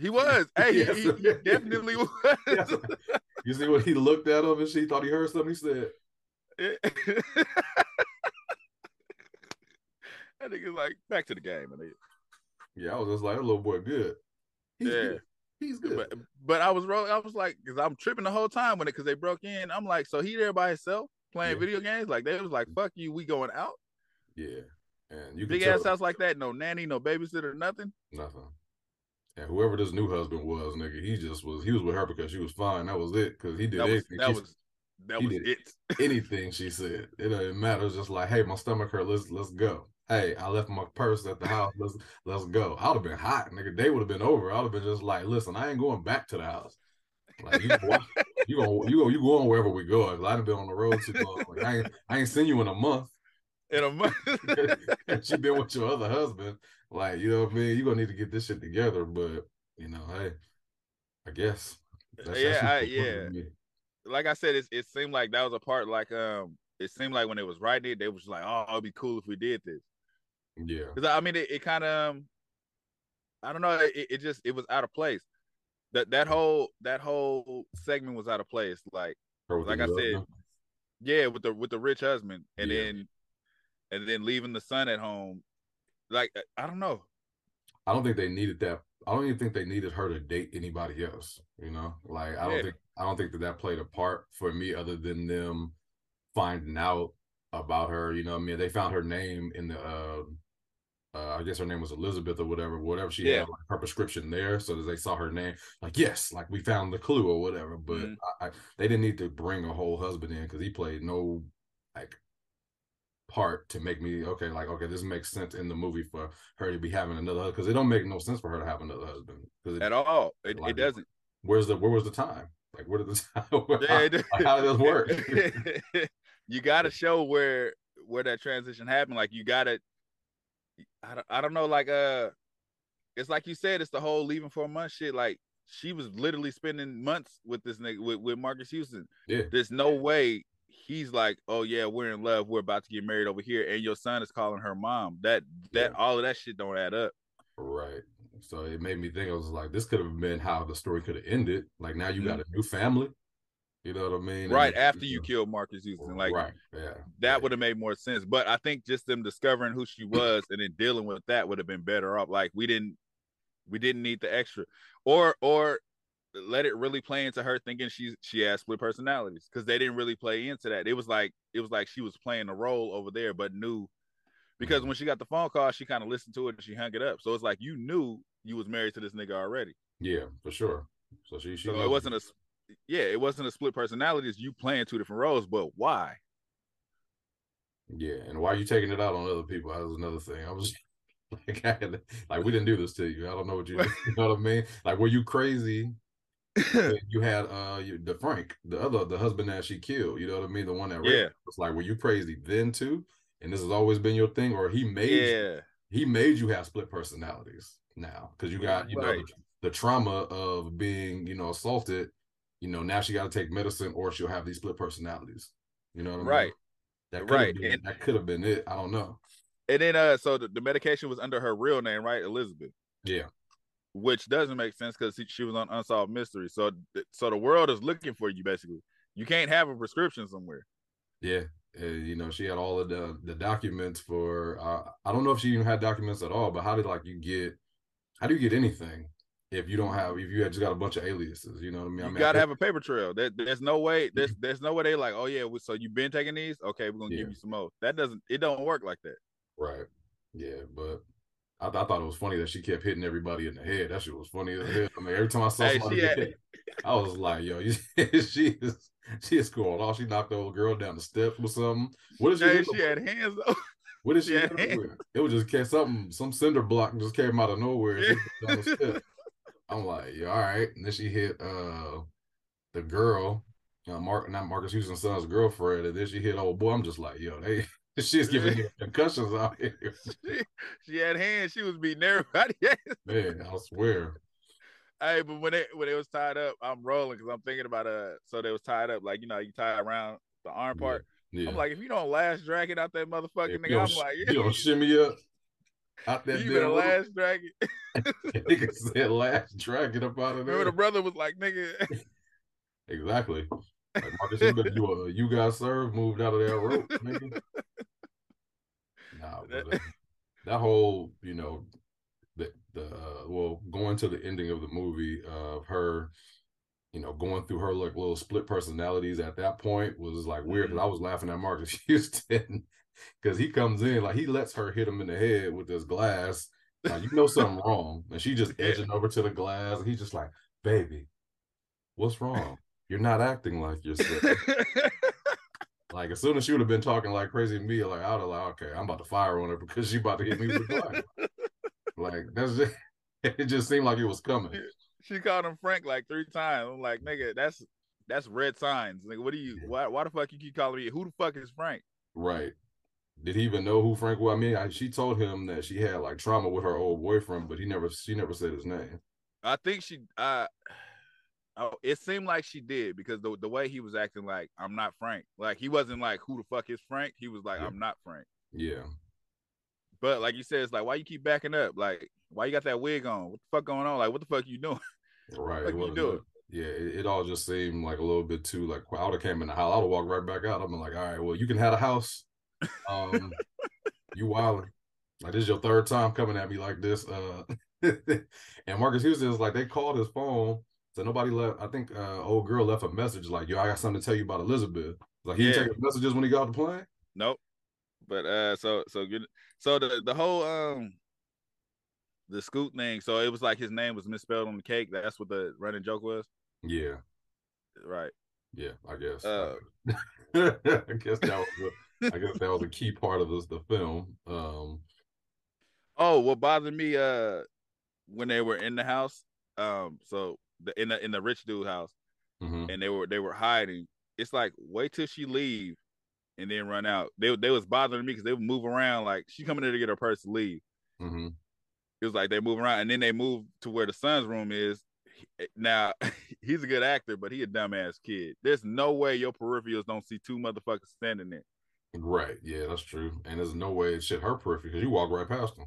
He was. Hey, he- Yes. he, he definitely was. Yes. You see when he looked at him and she thought he heard something. He said, that nigga's like back to the game. And "Yeah, I was just like, that little boy, good. He's Yeah. good. He's good." but but I was rolling. I was like, because I'm tripping the whole time when it because they broke in. I'm like, so he there by himself playing Yeah. video games? Like they was like, fuck you, we going out. yeah, and you can Big ass house like that, no nanny, no babysitter, nothing. nothing. And whoever this new husband was, nigga, he just was. He was with her because she was fine. That was it. Because he did That was anything. that she- was that was it. anything she said. It doesn't matter. It's just like, hey, my stomach hurt. Let's let's go. Hey, I left my purse at the house. Let's let's go. I would have been hot, nigga. Day would have been over. I would have been just like, listen, I ain't going back to the house. Like you, go- you go, you go, you going wherever we go. 'Cause I done been on the road too long. Like, I ain't, I ain't seen you in a month. In a month. you been with your other husband. Like, you know what I mean? You gonna need to get this shit together. But you know, hey, I guess. That's, Yeah, that's I- yeah. like I said, it, it seemed like that was a part. Like um, it seemed like when it was writing it, they was like, oh, it'd be cool if we did this. Yeah. Because I mean, it, it kind of, um, I don't know, it, it just it was out of place. That that whole that whole segment was out of place. Like Like I said, husband. yeah, with the with the rich husband, and Yeah. then and then leaving the son at home. Like I don't know. I don't think they needed that. I don't even think they needed her to date anybody else. You know, like I don't Yeah. think I don't think that that played a part for me other than them finding out about her. You know, I mean, they found her name in the. Uh, uh, I guess her name was Elizabeth or whatever, whatever she Yeah. had like, her prescription there, so that they saw her name, like yes, like we found the clue or whatever. But Mhm. I, I, they didn't need to bring a whole husband in because he played no like part to make me okay, like okay, this makes sense in the movie for her to be having another because it don't make no sense for her to have another husband because At all, it, Like- it doesn't. where's the where was the time like where did the time Yeah, it- how, how did this work you got to show where where that transition happened. Like you got to. I don't, I don't know. Like uh, it's like you said. It's the whole leaving for a month shit. Like she was literally spending months with this nigga with, with Marques Houston. yeah There's no way he's like, oh yeah, we're in love. We're about to get married over here, and your son is calling her mom. That that Yeah. all of that shit don't add up. right so it made me think I was like this could have been how the story could have ended like now you got a new family you know what I mean Mm-hmm. Right And, after you know, killed Marques Houston, like right yeah that would have made more sense. But I think just them discovering who she was and then dealing with that would have been better off. Like we didn't we didn't need the extra. Or or let it really play into her thinking she's she has split personalities because they didn't really play into that. It was like it was like she was playing a role over there, but knew because Mhm. when she got the phone call, she kind of listened to it and she hung it up. So it's like you knew you was married to this nigga already. yeah for sure so she she So it wasn't a yeah, it wasn't a split personality. It's you playing two different roles, but why? Yeah, and why are you taking it out on other people? That was another thing. I was like, I had, like we didn't do this to you. I don't know what you, you know what I mean. Like, were you crazy? you had uh you, the Frank, the other, the husband that she killed. You know what I mean? The one that Yeah. It's like, were you crazy then too? And this has always been your thing, or he made you- yeah. he made you have split personalities now because you got you know the, the trauma of being you know assaulted. You know now she got to take medicine, or she'll have these split personalities. You know what I mean? Right. That Right, been and- that could have been it. I don't know. And then uh so the, the medication was under her real name, right? Elizabeth. Yeah. Which doesn't make sense because she was on Unsolved Mystery. So so the world is looking for you basically. You can't have a prescription somewhere. Yeah, uh, you know, she had all of the the documents for. Uh, I don't know if she even had documents at all, but how did like you get? How do you get anything if you don't have if you just got a bunch of aliases? You know what I mean? I You mean, gotta could- have a paper trail. There, there's no way. Mm-hmm. There's there's no way they like. Oh yeah. So you've been taking these? Okay, we're gonna Yeah. give you some more. That doesn't. It don't work like that. right. Yeah, but I, I thought it was funny that she kept hitting everybody in the head. That shit was funny as hell. I mean, every time I saw Hey, somebody had- hit, I was like, "Yo, you, she is she is going off. She knocked the old girl down the steps with something. What did she? Hey, she had with? hands though. What did she? she had? It was just something. Some cinder block just came out of nowhere. I'm like, yeah, all right. And then she hit uh the girl, uh, Mark, not Marques Houston's son's girlfriend, and then she hit old boy. I'm just like, yo, they she's giving you concussions out here. she, she had hands. She was beating everybody. Man, I swear. Hey, but when it when it was tied up, I'm rolling because I'm thinking about uh. So they was tied up, like you know, you tie around the arm part. Yeah. I'm like, if you don't last dragon out that motherfucking nigga, I'm like, yeah. you don't shimmy up out that you better last dragon. nigga said last dragon up out of there. Remember the brother was like, nigga. exactly. Like Marques, you better do a You Got Served, moved out of that rope, nigga. Nah, but, uh, that whole, you know, the the uh, well, going to the ending of the movie of her you know, going through her like little split personalities at that point was like weird because I mm-hmm. was laughing at Marques Houston because he comes in like he lets her hit him in the head with this glass. Like you know something wrong, and she just edging over to the glass, and he's just like, "Baby, what's wrong? You're not acting like yourself." like as soon as she would have been talking like crazy to me, like I'd have like, "Okay, I'm about to fire on her because she about to hit me with glass." like that's just it just seemed like it was coming she called him Frank like three times. I'm like, nigga, that's that's red signs. Like, what do you? Why? Why the fuck you keep calling me? Who the fuck is Frank? Right. Did he even know who Frank was? I mean, I, she told him that she had like trauma with her old boyfriend, but he never. She never said his name. I think she. Uh, oh, it seemed like she did because the the way he was acting, like I'm not Frank. Like he wasn't like who the fuck is Frank. He was like yeah. I'm not Frank. Yeah. But like you said, it's like why you keep backing up? Like why you got that wig on? What the fuck going on? Like what the fuck you doing? Right. Like you doing? Yeah, it, it, all just seemed like a little bit too like I would have came in the house. I would have walked right back out. I'm like, all right, well, you can have a house. Um, you wilding. Like this is your third time coming at me like this. Uh, and Marques Houston is like they called his phone, so nobody left. I think uh, old girl left a message like, "Yo, I got something to tell you about Elizabeth." Like he yeah. didn't take messages when he got off the plane. Nope. But uh, so so good. So the the whole um the scoot thing. So it was like his name was misspelled on the cake. That's what the running joke was. Yeah. Right. Yeah, I guess. Uh, I guess that was. I guess that was a key part of this the film. Um. Oh, what bothered me uh when they were in the house. Um. So the in the in the rich dude house, mm-hmm. and they were they were hiding. It's like wait till she leave, and then run out. They they was bothering me because they would move around like she coming there to get her purse to leave. Mm-hmm it was like they move around and then they move to where the son's room is. Now he's a good actor, but he a dumbass kid. There's no way your peripherals don't see two motherfuckers standing there. Right. Yeah, that's true. And there's no way it shit her peripheral because you walk right past them.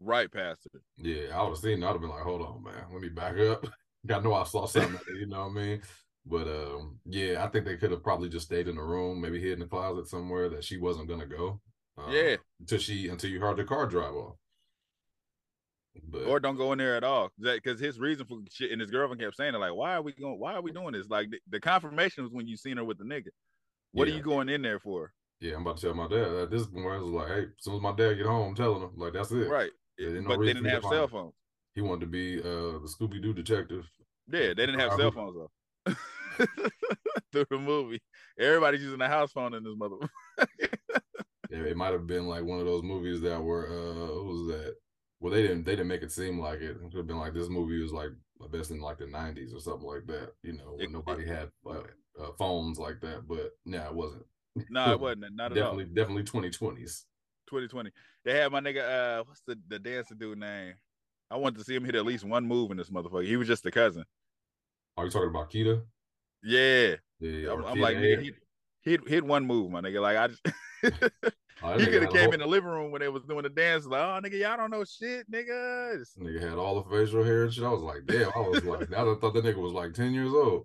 Right past it. Yeah, I would have seen. I'd have been like, "Hold on, man, let me back up." I know I saw something. you know what I mean? But um, yeah, I think they could have probably just stayed in the room, maybe hid in the closet somewhere that she wasn't gonna go. Um, yeah. Until she until you heard the car drive off. But, or don't go in there at all because his reason for shit and his girlfriend kept saying it like why are we going why are we doing this like the, the confirmation was when you seen her with the nigga what yeah. are you going in there for yeah i'm about to tell my dad at this point i was like hey as soon as my dad get home i'm telling him like that's it right no but they didn't have cell phones he wanted to be uh the scooby-doo detective yeah they didn't have cell phones though through the movie everybody's using a house phone in this mother yeah, it might have been like one of those movies that were uh what was that well, they didn't. They didn't make it seem like it. It could have been like this movie was like best in like the '90s or something like that. You know, when it, nobody it, had uh, uh, phones like that. But no, it wasn't. No, it wasn't. Not at definitely, all. Definitely 2020s. 2020. They had my nigga. Uh, what's the the dancer dude name? I wanted to see him hit at least one move in this motherfucker. He was just a cousin. Are you talking about Keita? Yeah. Yeah. I'm, I'm like, nigga, he hit hit one move, my nigga. Like I just Oh, he could have came in the living room when they was doing the dance. Like, oh, nigga, y'all don't know shit, nigga. Nigga had all the facial hair and shit. I was like, damn. I was like, I thought that nigga was like ten years old.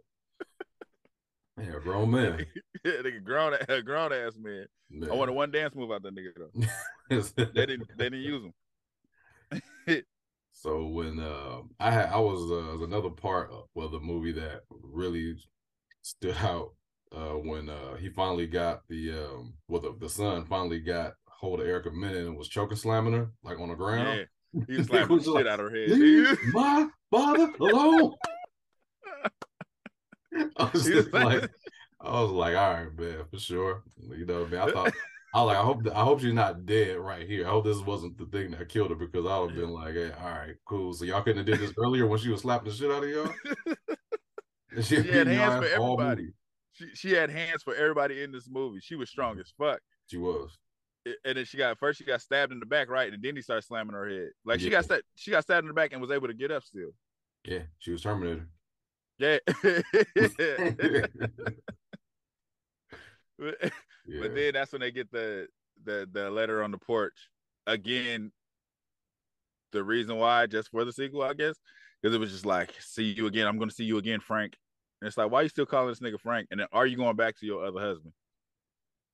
Yeah, grown man. yeah, nigga, grown, a grown ass man. man. I wanted one dance move out that nigga though. they didn't, they didn't use him. so when uh, I had, I was, uh, was another part of well, the movie that really stood out uh, when uh, he finally got the um, well, the, the son finally got hold of Erica Mena and was choking slamming her like on the ground. Yeah, he was slamming the shit like, out of her head. Leave my father alone. I was just like, I was like, all right, man, for sure. You know, man, I thought. I like. I hope. I hope she's not dead right here. I hope this wasn't the thing that killed her because I would have been like, "Hey, all right, cool." So y'all couldn't have did this earlier when she was slapping the shit out of y'all. she had hands for everybody. she she had hands for everybody in this movie. She was strong mm-hmm. as fuck. She was. And then she got first she got stabbed in the back, right? And then he started slamming her head. Like she got sta- she got stabbed in the back and was able to get up still. Yeah, she was Terminator. Yeah. Yeah. But then that's when they get the the the letter on the porch. Again, the reason why, just for the sequel, I guess, because it was just like, see you again. I'm gonna see you again, Frank. And it's like, why are you still calling this nigga Frank? And then are you going back to your other husband?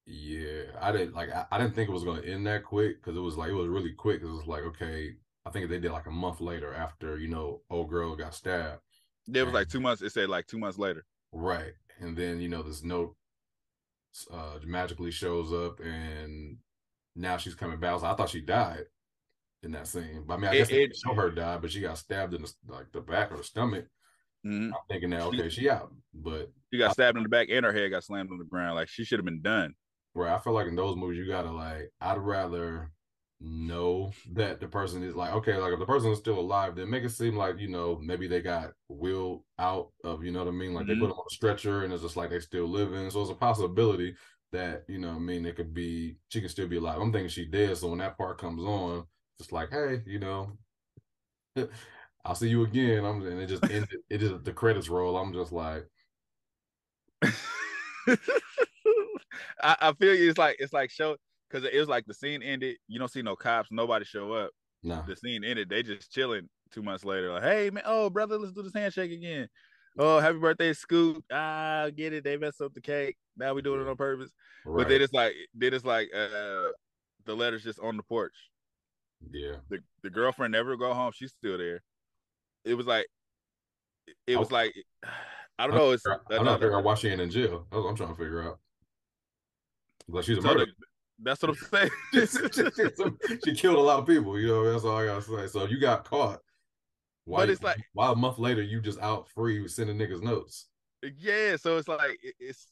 Yeah, I didn't like. I, I didn't think it was going to end that quick because it was like it was really quick. It was like okay, I think they did like a month later after you know old girl got stabbed, It was like two months. It said like two months later. right? And then you know this note uh magically shows up, and now she's coming back. So I thought she died in that scene, but I mean, I It- guess they it- didn't show her die, but she got stabbed in the, like the back or the stomach. Mhm. I'm thinking that okay, she out, but She got stabbed in the back and her head got slammed on the ground. Like she should have been done. Right. I feel like in those movies, you gotta like. I'd rather know that the person is like okay, like if the person is still alive, then make it seem like you know maybe they got will out of you know what I mean. Like they Mhm. put them on a stretcher and it's just like they still living. So it's a possibility that you know what I mean it could be she can still be alive. I'm thinking she dead. So when that part comes on, it's like hey, you know. I'll see you again. I'm and it just ended. It just the credits roll. I'm just like, I, I feel you. It's like it's like show because it was like the scene ended. You don't see no cops. Nobody show up. nah. The scene ended. They just chilling. Two months later, like, hey man, oh brother, let's do this handshake again. Oh, happy birthday, Scoop. Ah, get it. They messed up the cake. Now we doing it on purpose. Right. But then it's like, then it's like, uh, the letter's just on the porch. yeah. The the girlfriend never go home. She's still there. It was like, it was like, I don't know. It's I'm to figure out why she ain't in jail. I'm trying to figure out. Like she's a So murderer. the- that's what I'm saying. she killed a lot of people. You know, that's all I gotta say. So you got caught. Why? But it's like- why a month later you just out free sending niggas notes? yeah, so it's like it's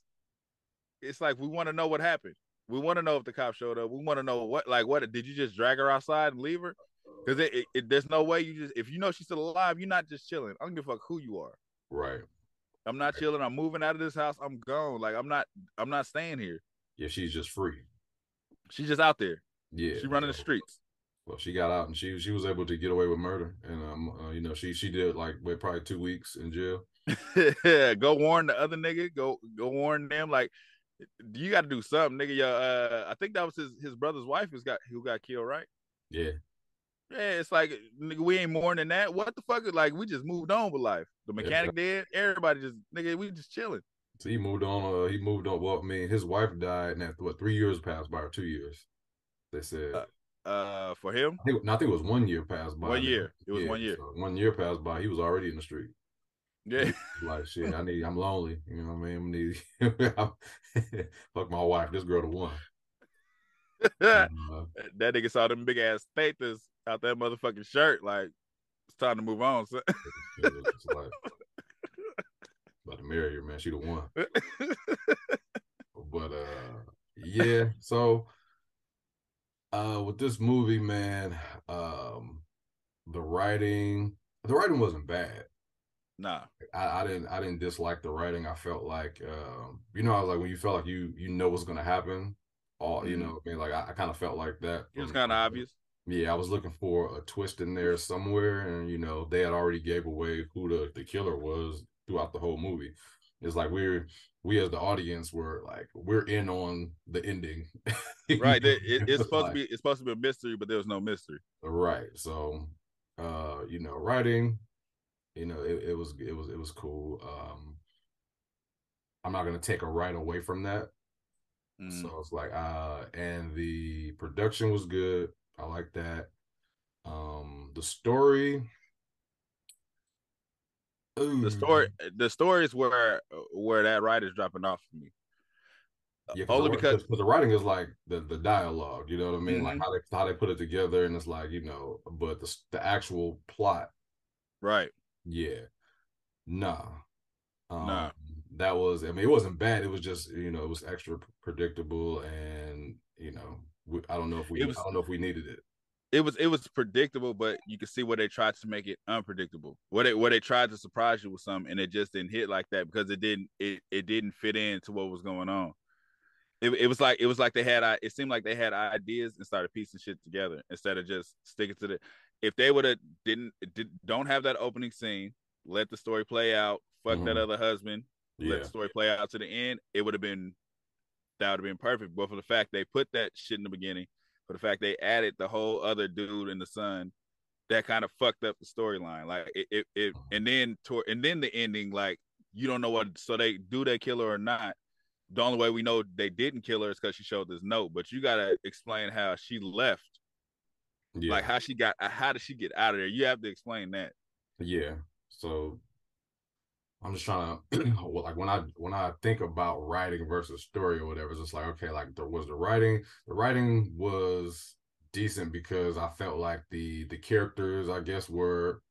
it's like we want to know what happened. We want to know if the cop showed up. We want to know what like what did you just drag her outside and leave her? Because it, it, it- there's no way you just if you know she's still alive, you're not just chilling. I don't give a fuck who you are. Right. I'm not chilling. I'm moving out of this house. I'm gone. Like I'm not. I'm not staying here. Yeah, she's just free. She's just out there. Yeah. She running the streets. Well, she got out and she she was able to get away with murder, and um, uh, you know, she she did like wait, probably two weeks in jail. go warn the other nigga. Go go warn them. Like you got to do something, nigga. Your uh, I think that was his his brother's wife who's got who got killed, right? Yeah. Yeah, it's like nigga, we ain't mourning that. What the fuck? Like we just moved on with life. The mechanic dead. Everybody just nigga, we just chilling. So he moved on. Uh, he moved on. Well, I mean, his wife died, and after what three years passed by, or two years, they said. Uh, Uh, for him, I think, no, I think it was one year passed by. One year. It was one year. so one year passed by. He was already in the street. yeah. Like shit, I need. I'm lonely. You know what I mean? I need. fuck my wife. This girl the one. that Uh, nigga saw them big ass status out that motherfucking shirt. Like it's time to move on. son. it was about to marry her, man. She the one. But uh, yeah. So, uh, with this movie, man, um, the writing, the writing wasn't bad. nah. I, I didn't I didn't dislike the writing. I felt like um, you know, I was like when you felt like you you know what's gonna happen. All you Mhm. know, I mean, like I, I kind of felt like that. It was kind of obvious. Yeah, I was looking for a twist in there somewhere, and you know, they had already gave away who the, the killer was throughout the whole movie. It's like we're we as the audience were like we're in on the ending. Right. It, it- it's supposed like- to be it's supposed to be a mystery, but there was no mystery. Right. So uh, you know, writing, you know, it, it was it was it was cool. Um I'm not gonna take a right away from that. Mm. So it's like uh and the production was good. I like that. Um the story. The story the story is where where that writer's dropping off for me. Yeah, Only the, because the writing is like the the dialogue, you know what I mean? Like Mhm. how they how they put it together, and it's like you know, but the the actual plot, right. yeah, nah, um, Nah. that was. I mean, it wasn't bad. It was just you know, it was extra predictable, and you know, we, I don't know if we was- I don't know if we needed it. It was it was predictable, but you could see where they tried to make it unpredictable. What they where they tried to surprise you with something, and it just didn't hit like that because it didn't it it didn't fit into what was going on. It, it was like it was like they had it seemed like they had ideas and started piecing shit together instead of just sticking to the. If they would have didn't did, don't have that opening scene, let the story play out, fuck mm-hmm. that other husband, yeah. let the story play out to the end, it would have been that would have been perfect. But for the fact they put that shit in the beginning for the fact they added the whole other dude and the son that kind of fucked up the storyline. Like it, it, it, and then to, and then the ending, like you don't know what. So they do they kill her or not? The only way we know they didn't kill her is because she showed this note. But you gotta explain how she left. Yeah. Like how she got. How did she get out of there? You have to explain that. Yeah. So I'm just trying to like when I when I think about writing versus story or whatever, it's just like okay, like there was the writing. The writing was decent because I felt like the the characters I guess were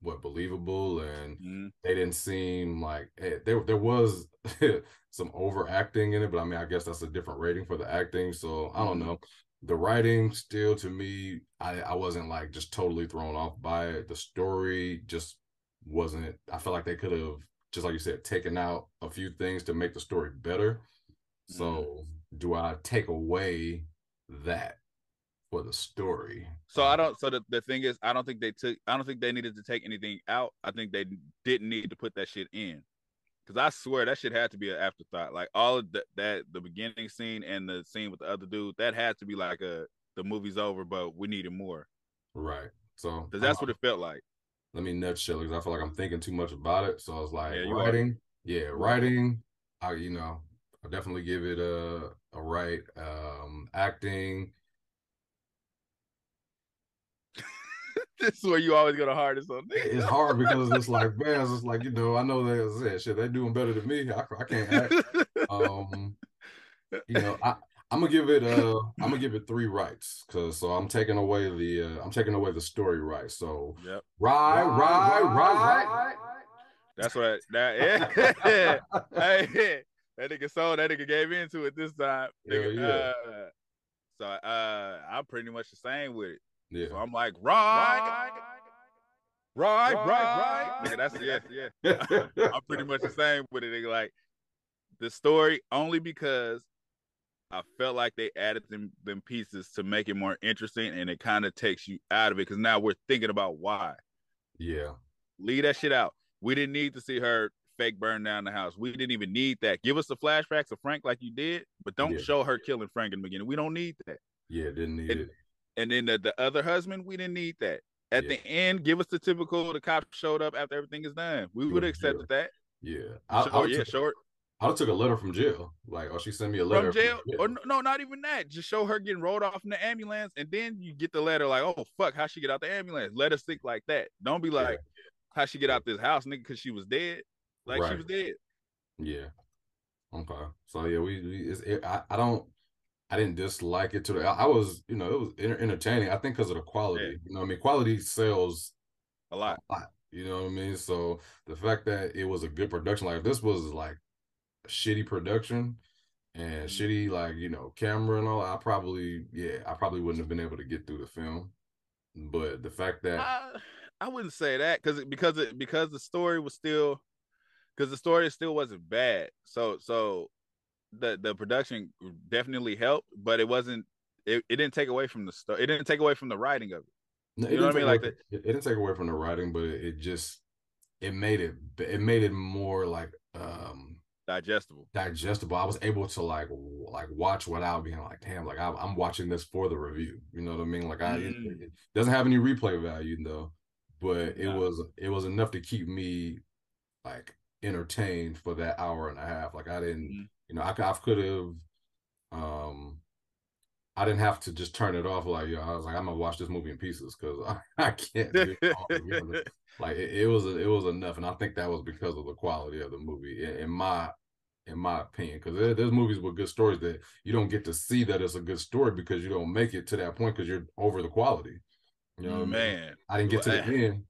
what believable and mm-hmm. they didn't seem like hey, eh, there there was some overacting in it, but I mean I guess that's a different rating for the acting. So I don't mm-hmm. know. The writing still to me, I I wasn't like just totally thrown off by it. The story just wasn't. I felt like they could have just like you said, taking out a few things to make the story better. So mm. do I take away that for the story? So I don't. So the, the thing is, I don't think they took. I don't think they needed to take anything out. I think they didn't need to put that shit in. Because I swear that shit had to be an afterthought. Like all of the, that, the beginning scene and the scene with the other dude, that had to be like a the movie's over, but we needed more. Right. So because that's what it felt like let me nutshell because I feel like I'm thinking too much about it. So I was like, yeah, writing, are. yeah, writing. I, you know, I definitely give it a a right. Um, acting. this is where you always go the hardest on. Me, it's hard because it's like, man, it's like you know, I know they shit. They doing better than me. I, I can't act. um, you know, I I'm gonna give it uh I'm gonna give it three rights because so I'm taking away the uh, I'm taking away the story rights. So yep. right, right, right, right, right. That's what that yeah. hey, that nigga sold that nigga gave into it this time. Nigga, yeah, yeah. Uh, so uh I'm pretty much the same with it. Yeah. So I'm like, right, right, right, right. Nigga, that's yes, yeah. I'm pretty much the same with it. Nigga, like the story only because I felt like they added them them pieces to make it more interesting, and it kind of takes you out of it because now we're thinking about why. Yeah, leave that shit out. We didn't need to see her fake burn down the house. We didn't even need that. Give us the flashbacks of Frank like you did, but don't yeah. show her killing Frank in the beginning. We don't need that. Yeah, didn't need and, it. And then the, the other husband, we didn't need that. At yeah. the end, give us the typical the cops showed up after everything is done. We would have accepted that. Yeah. I, yeah, short. I took a letter from jail. Like, oh, she sent me a letter from jail, from jail. or no, not even that. Just show her getting rolled off in the ambulance, and then you get the letter like, oh fuck, how she get out the ambulance? Let us think like that. Don't be like, yeah. how she get out this house, nigga, because she was dead. Like right. she was dead. Yeah. Okay. So yeah, we, we it, I, I don't I didn't dislike it to the I was you know it was entertaining. I think because of the quality. Yeah. You know, I mean, quality sells a lot. a lot. You know what I mean? So the fact that it was a good production, like this was like shitty production and mm-hmm. shitty like you know camera and all i probably yeah i probably wouldn't have been able to get through the film but the fact that i, I wouldn't say that because because it because the story was still because the story still wasn't bad so so the the production definitely helped but it wasn't it, it didn't take away from the story it didn't take away from the writing of it no, you know what I mean? Like it, it didn't take away from the writing, but it, it just it made it it made it more like um digestible. Digestible. I was able to like like watch without being like damn like i'm, I'm watching this for the review. You know what i mean? Like i mm. it, doesn't have any replay value though but it was it was enough to keep me like entertained for that hour and a half. Like i didn't mm. you know i, I could have um I didn't have to just turn it off like yo. I was like, I'm gonna watch this movie in pieces because I, I, can't. like it, it, was it was enough, and I think that was because of the quality of the movie, in, in my in my opinion. Because there, there's movies with good stories that you don't get to see that it's a good story because you don't make it to that point because you're over the quality. You know, man, I, mean? I didn't get to the end.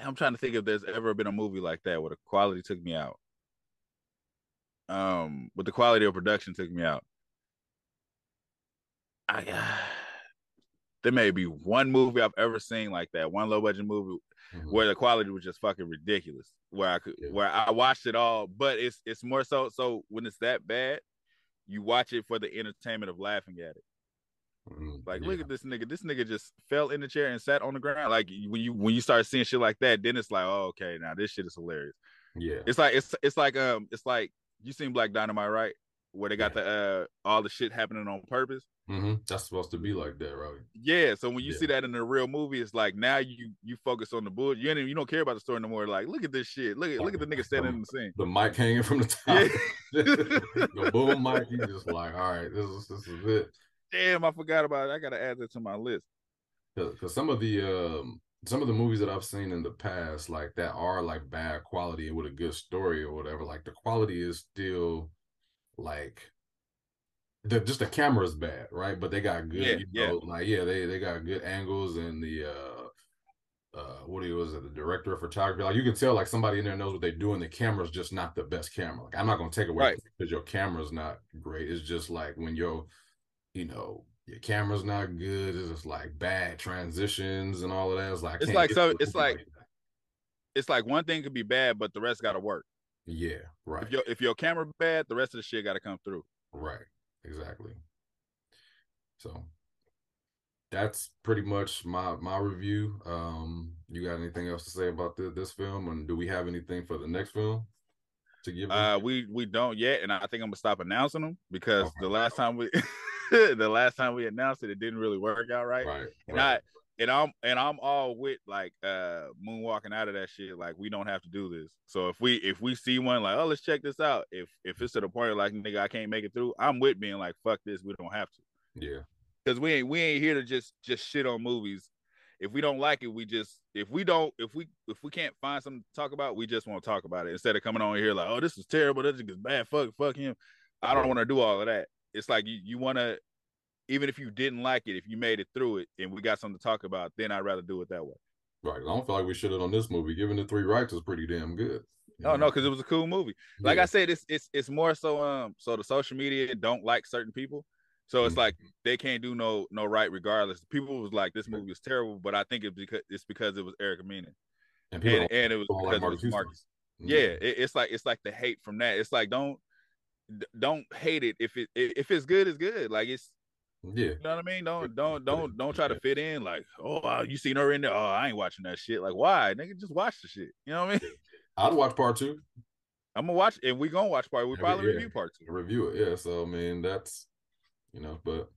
I'm trying to think if there's ever been a movie like that where the quality took me out. Um, but the quality of production took me out. I there may be one movie I've ever seen like that, one low budget movie mm-hmm. where the quality was just fucking ridiculous. Where I could, yeah. where I watched it all, but it's it's more so so when it's that bad, you watch it for the entertainment of laughing at it. Mm-hmm. Like, yeah. look at this nigga. This nigga just fell in the chair and sat on the ground. Like when you when you start seeing shit like that, then it's like, oh, okay, now this shit is hilarious. Yeah. It's like it's it's like um it's like you seen Black Dynamite, right? Where they got yeah. the uh all the shit happening on purpose. Mm-hmm. That's supposed to be like that, right? Yeah. So when you yeah. see that in a real movie, it's like now you you focus on the bull. You ain't, you don't care about the story no more. Like, look at this shit. Look at look at the nigga standing in the scene. The mic hanging from the top. Yeah. the boom mic. You just like, all right, this is this is it. Damn, I forgot about it. I gotta add that to my list. Because some of the um some of the movies that I've seen in the past, like that are like bad quality with a good story or whatever, like the quality is still like the just the camera's bad, right? But they got good, yeah, you know, yeah. like yeah, they they got good angles and the uh uh what he was it, the director of photography. Like you can tell like somebody in there knows what they're doing. The camera's just not the best camera. Like I'm not gonna take away right. because your camera's not great. It's just like when your, you know, your camera's not good, it's just like bad transitions and all of that. It's like it's like so it's like, like it's like one thing could be bad, but the rest gotta work. Yeah, right. If your if your camera bad, the rest of the shit gotta come through. Right exactly. So that's pretty much my my review. Um, you got anything else to say about the, this film, and do we have anything for the next film to give? Them? Uh, we we don't yet, and I think I'm gonna stop announcing them because okay. the last time we the last time we announced it, it didn't really work out right. Right. And right. I and I'm and I'm all with like uh moonwalking out of that shit. Like we don't have to do this. So if we if we see one like oh let's check this out. If if it's to the point like nigga I can't make it through, I'm with being like fuck this. We don't have to. Yeah. Because we ain't we ain't here to just just shit on movies. If we don't like it, we just if we don't if we if we can't find something to talk about, we just want to talk about it instead of coming on here like oh this is terrible. This is bad. Fuck fuck him. I don't want to do all of that. It's like you you want to even if you didn't like it, if you made it through it and we got something to talk about, then I'd rather do it that way. Right. I don't feel like we should have on this movie. Giving the three rights is pretty damn good. No, no, because it was a cool movie. Like yeah. I said, it's it's it's more so um so the social media don't like certain people. So it's mm-hmm. like they can't do no no right regardless. People was like this movie is terrible, but I think it's because it's because it was Erica Mena. And, and, and, it was because like it was Marques. Mm-hmm. Yeah, it, it's like it's like the hate from that. It's like don't don't hate it if it if it's good, it's good. Like it's yeah. You know what I mean? Don't don't don't don't try to fit in like, oh, you seen her in there. Oh, I ain't watching that shit. Like, why? Nigga, just watch the shit. You know what I mean? I'd watch part two. I'm gonna watch and we gonna watch part. We probably yeah, review part two. Review it, yeah. So I mean that's you know, but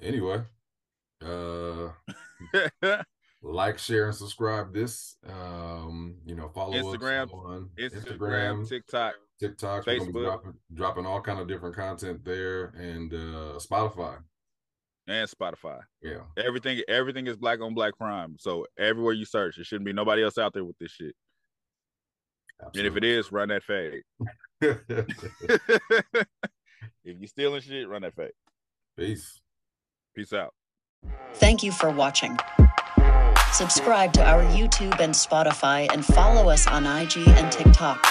anyway. Uh like, share, and subscribe this. Um, you know, follow Instagram, us on Instagram, Instagram TikTok, TikTok, Facebook, dropping, dropping all kind of different content there, and uh Spotify and Spotify. Yeah. Everything everything is black on black prime. So everywhere you search, there shouldn't be nobody else out there with this shit. Absolutely. And if it is, run that fade. if you're stealing shit, run that fade. Peace. Peace out. Thank you for watching. Subscribe to our YouTube and Spotify and follow us on IG and TikTok.